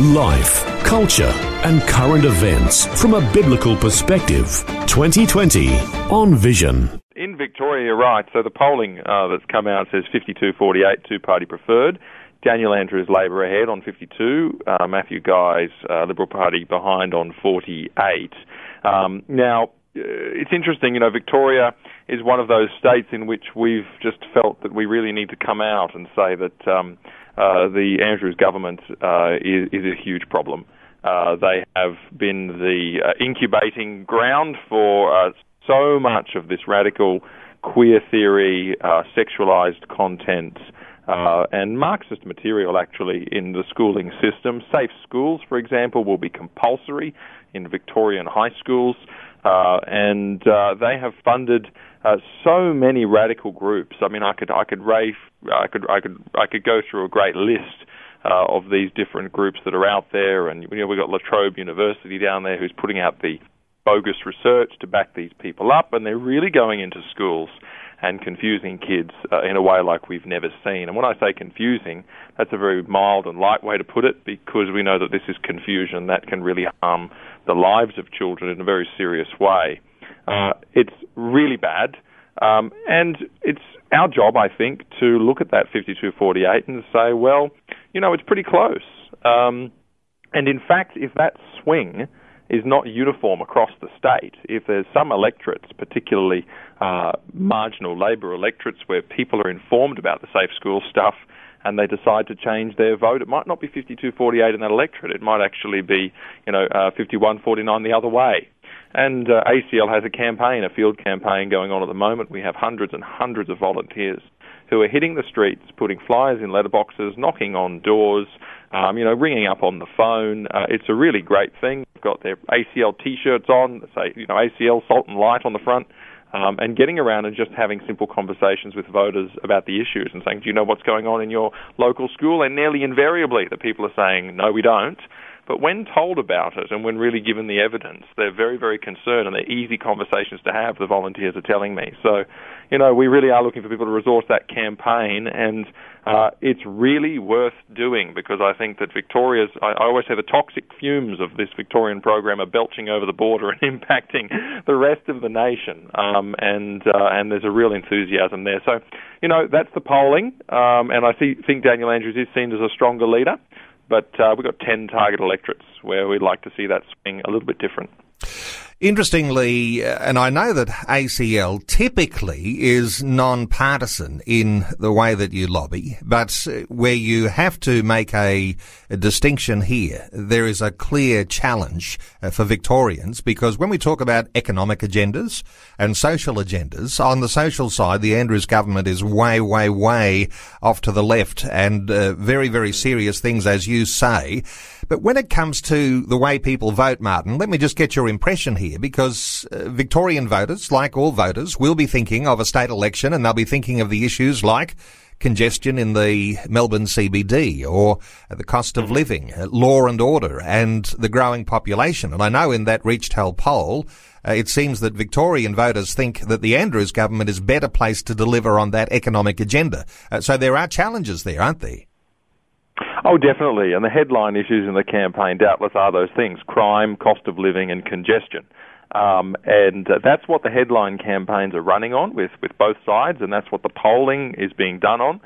Life, culture, and current events from a biblical perspective. 2020 on Vision. In Victoria, right. So the polling uh, that's come out says 52-48, two-party preferred. Daniel Andrews Labor ahead on 52. Uh, Matthew Guy's uh, Liberal Party behind on 48. Um, now, uh, it's interesting, you know, Victoria is one of those states in which we've just felt that we really need to come out and say that um, uh, the Andrews government uh, is, is, a huge problem. Uh, they have been the uh, incubating ground for uh, so much of this radical queer theory, sexualized content, and Marxist material actually in the schooling system. Safe schools, for example, will be compulsory in Victorian high schools, and they have funded uh, so many radical groups. I mean, I could I could rave, I could I could I could go through a great list uh, of these different groups that are out there, and you know we've got La Trobe University down there who's putting out the bogus research to back these people up, and they're really going into schools and confusing kids uh, in a way like we've never seen. And when I say confusing, that's a very mild and light way to put it because we know that this is confusion that can really harm the lives of children in a very serious way. Uh, it's really bad. Um, and it's our job, I think, to look at that 52-48 and say, well, you know, it's pretty close. Um, and in fact, if that swing is not uniform across the state, if there's some electorates, particularly uh, marginal Labor electorates, where people are informed about the safe school stuff and they decide to change their vote, it might not be 52-48 in that electorate. It might actually be, you know, uh, 51-49 the other way. And uh, ACL has a campaign, a field campaign going on at the moment. We have hundreds and hundreds of volunteers who are hitting the streets, putting flyers in letterboxes, knocking on doors, um, you know, ringing up on the phone. Uh, it's a really great thing. They've got their ACL T-shirts on, say, you know, ACL Salt and Light on the front. Um, and getting around and just having simple conversations with voters about the issues and saying, do you know what's going on in your local school? And nearly invariably, the people are saying, no, we don't. But when told about it and when really given the evidence, they're very, very concerned and they're easy conversations to have, the volunteers are telling me. So, you know, we really are looking for people to resource that campaign and uh, it's really worth doing because I think that Victoria's, I, I always say the toxic fumes of this Victorian program are belching over the border and impacting the rest of the nation. Um, and, uh, and there's a real enthusiasm there. So, you know, that's the polling. Um, and I see, think Daniel Andrews is seen as a stronger leader. But uh, we've got 10 target electorates where we'd like to see that swing a little bit different. Interestingly, uh, and I know that ACL typically is non-partisan in the way that you lobby, but uh, where you have to make a, a distinction here, there is a clear challenge uh, for Victorians because when we talk about economic agendas and social agendas, on the social side, the Andrews government is way, way, way off to the left and uh, very, very serious things, as you say. But when it comes to the way people vote, Martin, let me just get your impression here because uh, Victorian voters, like all voters, will be thinking of a state election and they'll be thinking of the issues like congestion in the Melbourne CBD or the cost of mm-hmm. living, uh, law and order and the growing population. And I know in that Reachtel poll, uh, it seems that Victorian voters think that the Andrews government is better placed to deliver on that economic agenda. Uh, so there are challenges there, aren't there? Oh, definitely. And the headline issues in the campaign doubtless are those things crime, cost of living, and congestion. Um, and uh, that's what the headline campaigns are running on with, with both sides, and that's what the polling is being done on.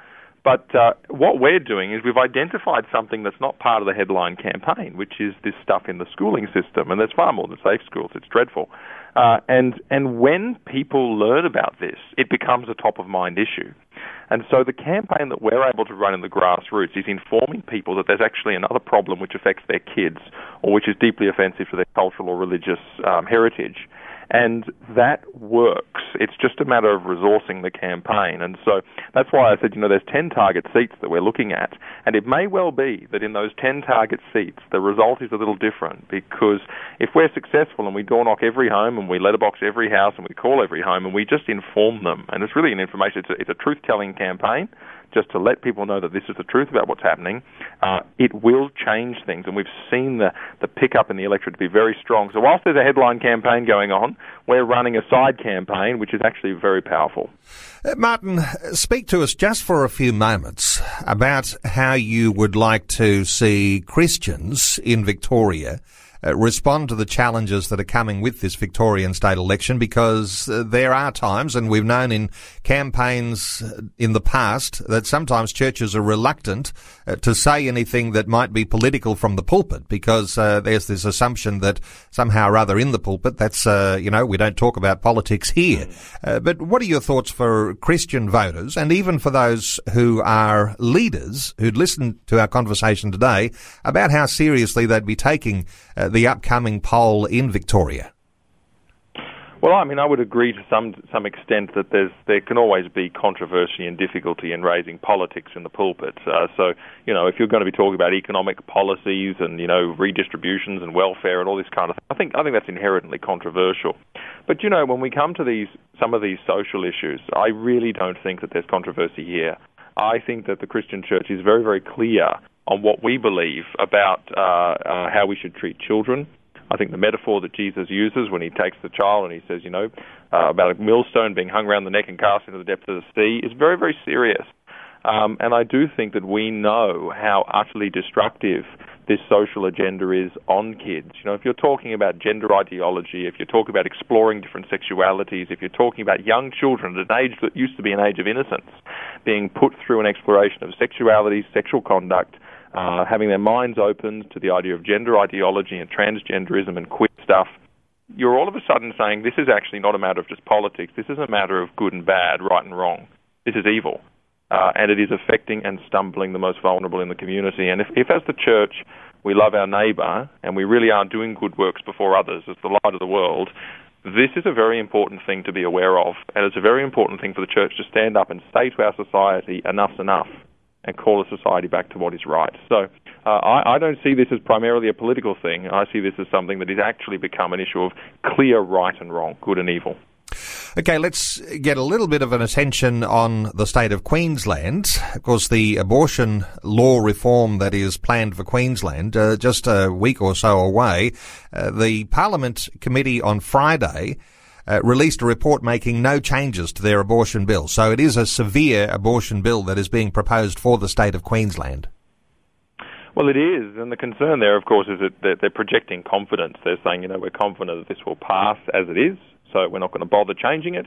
But uh, what we're doing is we've identified something that's not part of the headline campaign, which is this stuff in the schooling system, and there's far more than safe schools. It's dreadful. Uh, and and when people learn about this, it becomes a top of mind issue. And so the campaign that we're able to run in the grassroots is informing people that there's actually another problem which affects their kids or which is deeply offensive to their cultural or religious um, heritage. And that works It's just a matter of resourcing the campaign. And so that's why I said, you know, there's 10 target seats that we're looking at. And it may well be that in those 10 target seats, the result is a little different because if we're successful and we door knock every home and we letterbox every house and we call every home and we just inform them, and it's really an information, it's a, it's a truth telling campaign just to let people know that this is the truth about what's happening, uh, it will change things. And we've seen the, the pickup in the electorate to be very strong. So whilst there's a headline campaign going on, we're running a side campaign, which is actually very powerful. Uh, Martin, speak to us just for a few moments about how you would like to see Christians in Victoria uh, respond to the challenges that are coming with this Victorian state election because uh, there are times, and we've known in campaigns uh, in the past, that sometimes churches are reluctant uh, to say anything that might be political from the pulpit because uh, there's this assumption that somehow or other in the pulpit that's, uh, you know, we don't talk about politics here. but what are your thoughts for Christian voters and even for those who are leaders who'd listen to our conversation today about how seriously they'd be taking the upcoming poll in Victoria? Well, I mean, I would agree to some some extent that there's there can always be controversy and difficulty in raising politics in the pulpit. Uh, so, you know, if you're going to be talking about economic policies and you know redistributions and welfare and all this kind of thing, I think I think that's inherently controversial. But you know, when we come to these some of these social issues, I really don't think that there's controversy here. I think that the Christian Church is very very clear on what we believe about uh, uh, how we should treat children. I think the metaphor that Jesus uses when he takes the child and he says, you know, uh, about a millstone being hung around the neck and cast into the depths of the sea is very, very serious. Um, and I do think that we know how utterly destructive this social agenda is on kids. You know, if you're talking about gender ideology, if you're talking about exploring different sexualities, if you're talking about young children at an age that used to be an age of innocence, being put through an exploration of sexuality, sexual conduct, uh, having their minds opened to the idea of gender ideology and transgenderism and queer stuff, you're all of a sudden saying this is actually not a matter of just politics. This is a matter of good and bad, right and wrong. This is evil. Uh, and it is affecting and stumbling the most vulnerable in the community. And if, if, as the church, we love our neighbour and we really are doing good works before others as the light of the world, this is a very important thing to be aware of. And it's a very important thing for the church to stand up and say to our society, enough's enough and call a society back to what is right. So uh, I, I, don't see this as primarily a political thing. I see this as something that has actually become an issue of clear right and wrong, good and evil. Okay, let's get a little bit of an attention on the state of Queensland. Of course, the abortion law reform that is planned for Queensland, uh, just a week or so away, uh, the Parliament committee on Friday uh, released a report making no changes to their abortion bill. So it is a severe abortion bill that is being proposed for the state of Queensland. Well, it is, and the concern there, of course, is that they're projecting confidence. They're saying, you know, we're confident that this will pass as it is, so we're not going to bother changing it.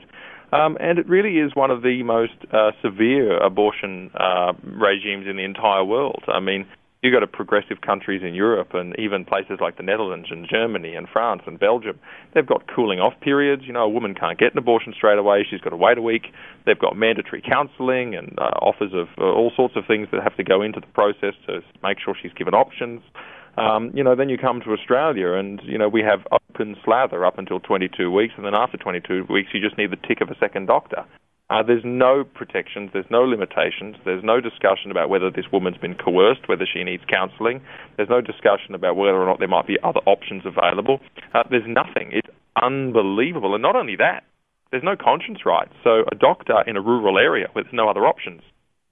Um, and it really is one of the most uh, severe abortion uh, regimes in the entire world. I mean, you go to progressive countries in Europe and even places like the Netherlands and Germany and France and Belgium, they've got cooling off periods. You know, a woman can't get an abortion straight away. She's got to wait a week. They've got mandatory counselling and uh, offers of uh, all sorts of things that have to go into the process to make sure she's given options. Um, you know, then you come to Australia and, you know, we have open slather up until 22 weeks and then after 22 weeks you just need the tick of a second doctor. Uh, there's no protections, there's no limitations, there's no discussion about whether this woman's been coerced, whether she needs counselling, there's no discussion about whether or not there might be other options available. Uh, there's nothing. It's unbelievable. And not only that, there's no conscience rights. So a doctor in a rural area there's no other options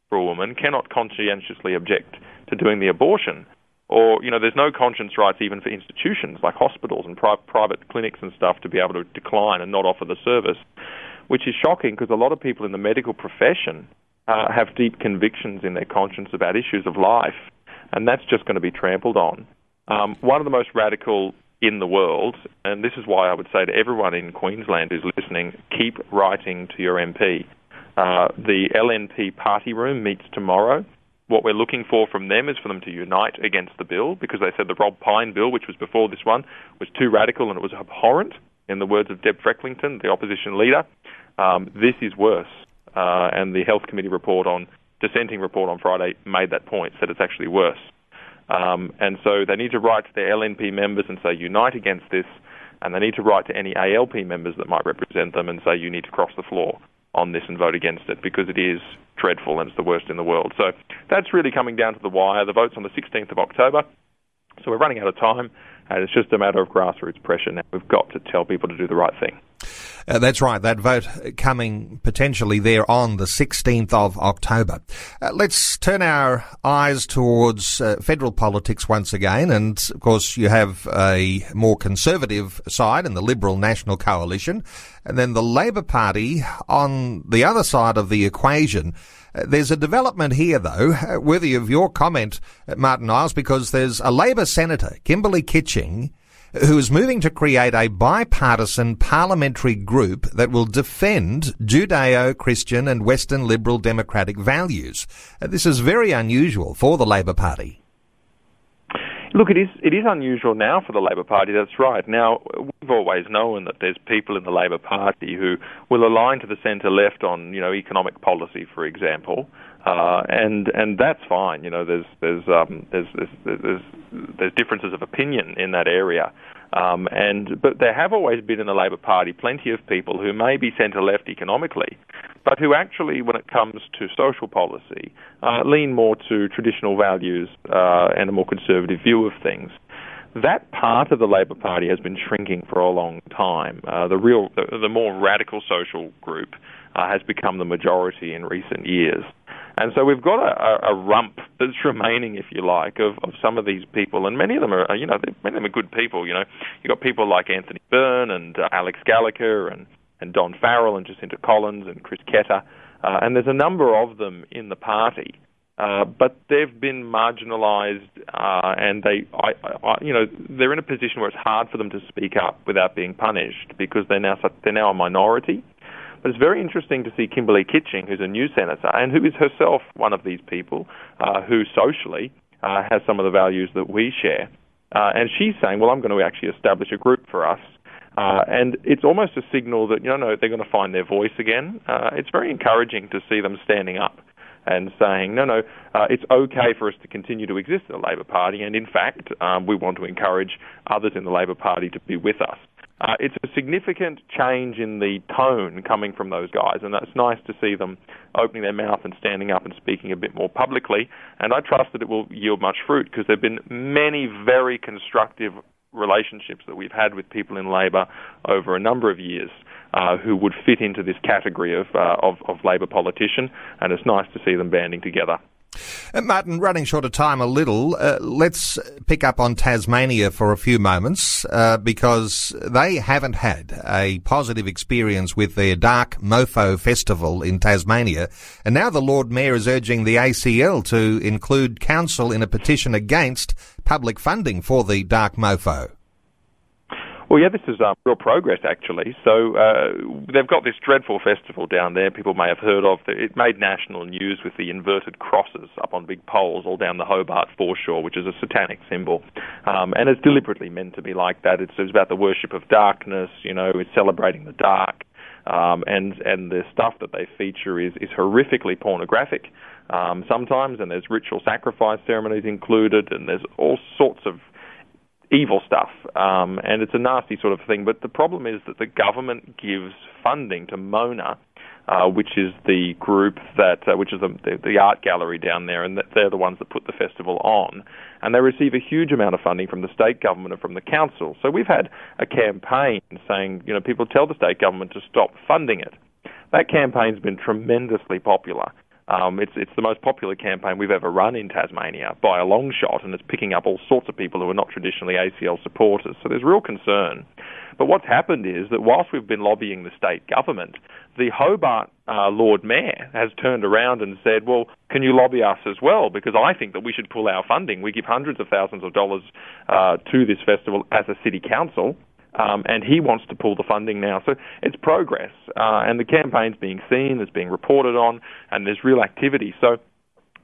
for a woman cannot conscientiously object to doing the abortion. Or, you know, there's no conscience rights even for institutions like hospitals and pri- private clinics and stuff to be able to decline and not offer the service which is shocking because a lot of people in the medical profession uh, have deep convictions in their conscience about issues of life, and that's just going to be trampled on. Um, one of the most radical in the world, and this is why I would say to everyone in Queensland who's listening, keep writing to your MP. Uh, the LNP party room meets tomorrow. What we're looking for from them is for them to unite against the bill because they said the Rob Pyne bill, which was before this one, was too radical and it was abhorrent, in the words of Deb Frecklington, the opposition leader. Um, this is worse. Uh, and the Health Committee report on dissenting report on Friday made that point, said it's actually worse. Um, and so they need to write to their LNP members and say, unite against this. and they need to write to any ALP members that might represent them and say you need to cross the floor on this and vote against it because it is dreadful and it's the worst in the world. So that's really coming down to the wire. The vote's on the 16th of October, so we're running out of time, and it's just a matter of grassroots pressure now. We've got to tell people to do the right thing. Uh, that's right. That vote coming potentially there on the 16th of October. Uh, let's turn our eyes towards uh, federal politics once again. And of course, you have a more conservative side in the Liberal National Coalition, and then the Labor Party on the other side of the equation. Uh, there's a development here, though, uh, worthy of your comment, uh, Martin Iles, because there's a Labor Senator, Kimberley Kitching, who is moving to create a bipartisan parliamentary group that will defend Judeo-Christian and Western liberal democratic values. Uh, this is very unusual for the Labor Party. Look, it is it is unusual now for the Labor Party. That's right. Now we've always known that there's people in the Labor Party who will align to the centre left on you know economic policy, for example, uh, and and that's fine. You know, there's there's um, there's, there's there's there's differences of opinion in that area. Um, and but there have always been in the Labor Party plenty of people who may be centre left economically, but who actually, when it comes to social policy, uh, lean more to traditional values uh, and a more conservative view of things. That part of the Labor Party has been shrinking for a long time. Uh, the real, the, the, more radical social group uh, has become the majority in recent years. And so we've got a, a, rump that's remaining, if you like, of, of some of these people, and many of them are, you know, many of them are good people. You know, you've got people like Anthony Byrne and uh, Alex Gallacher and and Don Farrell and Jacinta Collins and Chris Ketter, uh, and there's a number of them in the party. Uh, but they've been marginalised, uh, and they, I, I, you know, they're in a position where it's hard for them to speak up without being punished because they're now they're now a minority. But it's very interesting to see Kimberley Kitching, who's a new senator and who is herself one of these people uh, who socially uh, has some of the values that we share. Uh, and she's saying, well, I'm going to actually establish a group for us. Uh, and it's almost a signal that, you know, they're going to find their voice again. Uh, it's very encouraging to see them standing up and saying, no, no, uh, it's okay for us to continue to exist in the Labor Party, and in fact, um, we want to encourage others in the Labor Party to be with us. Uh, it's a significant change in the tone coming from those guys, and it's nice to see them opening their mouth and standing up and speaking a bit more publicly. And I trust that it will yield much fruit because there have been many very constructive relationships that we've had with people in Labor over a number of years. Uh, who would fit into this category of, uh, of, of Labor politician, and it's nice to see them banding together. Uh, Martin, running short of time a little, uh, let's pick up on Tasmania for a few moments uh, because they haven't had a positive experience with their Dark Mofo Festival in Tasmania. And now the Lord Mayor is urging the ACL to include council in a petition against public funding for the Dark Mofo. Well, yeah, this is um, real progress actually. So uh, they've got this dreadful festival down there. People may have heard of. It made national news with the inverted crosses up on big poles all down the Hobart foreshore, which is a satanic symbol, um, and it's deliberately meant to be like that. It's, it's about the worship of darkness. You know, it's celebrating the dark. Um, and and the stuff that they feature is is horrifically pornographic um, sometimes, and there's ritual sacrifice ceremonies included, and there's all sorts of evil stuff, um, and it's a nasty sort of thing. But the problem is that the government gives funding to Mona, uh, which is the group that, uh, which is the, the, the, art gallery down there, and they're the ones that put the festival on. And they receive a huge amount of funding from the state government and from the council. So we've had a campaign saying, you know, people tell the state government to stop funding it. That campaign's been tremendously popular. Um, it's it's the most popular campaign we've ever run in Tasmania by a long shot, and it's picking up all sorts of people who are not traditionally ACL supporters. So there's real concern. But what's happened is that whilst we've been lobbying the state government, the Hobart uh, Lord Mayor has turned around and said, "Well, can you lobby us as well? Because I think that we should pull our funding. We give hundreds of thousands of dollars uh, to this festival as a city council." Um, and he wants to pull the funding now. So it's progress, uh, and the campaign's being seen, it's being reported on, and there's real activity. So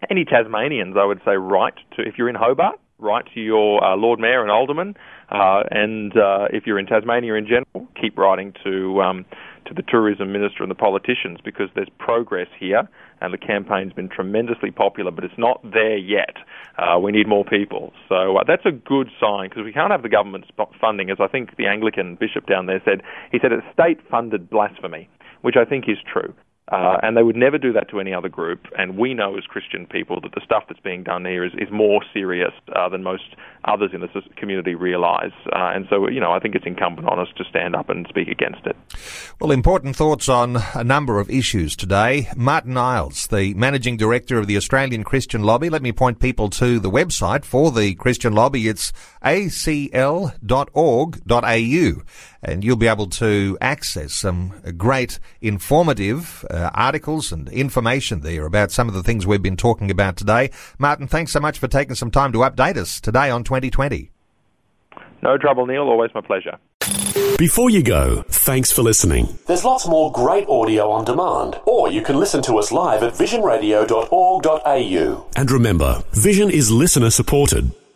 any Tasmanians, I would say, write to if you're in Hobart, write to your uh, Lord Mayor and Alderman, uh, and uh, if you're in Tasmania in general, keep writing to um, to the tourism minister and the politicians because there's progress here, and the campaign's been tremendously popular, but it's not there yet. Uh, we need more people, so uh, that's a good sign because we can't have the government funding, as I think the Anglican bishop down there said. He said it's state-funded blasphemy, which I think is true. Uh, and they would never do that to any other group. And we know as Christian people that the stuff that's being done here is, is more serious uh, than most others in the community realise. Uh, and so, you know, I think it's incumbent on us to stand up and speak against it. Well, important thoughts on a number of issues today. Martin Iles, the Managing Director of the Australian Christian Lobby. Let me point people to the website for the Christian Lobby. It's acl.org.au and you'll be able to access some great informative uh, articles and information there about some of the things we've been talking about today. Martin, thanks so much for taking some time to update us today on 2020. No trouble, Neil. Always my pleasure. Before you go, thanks for listening. There's lots more great audio on demand, or you can listen to us live at visionradio.org.au. And remember, Vision is listener supported.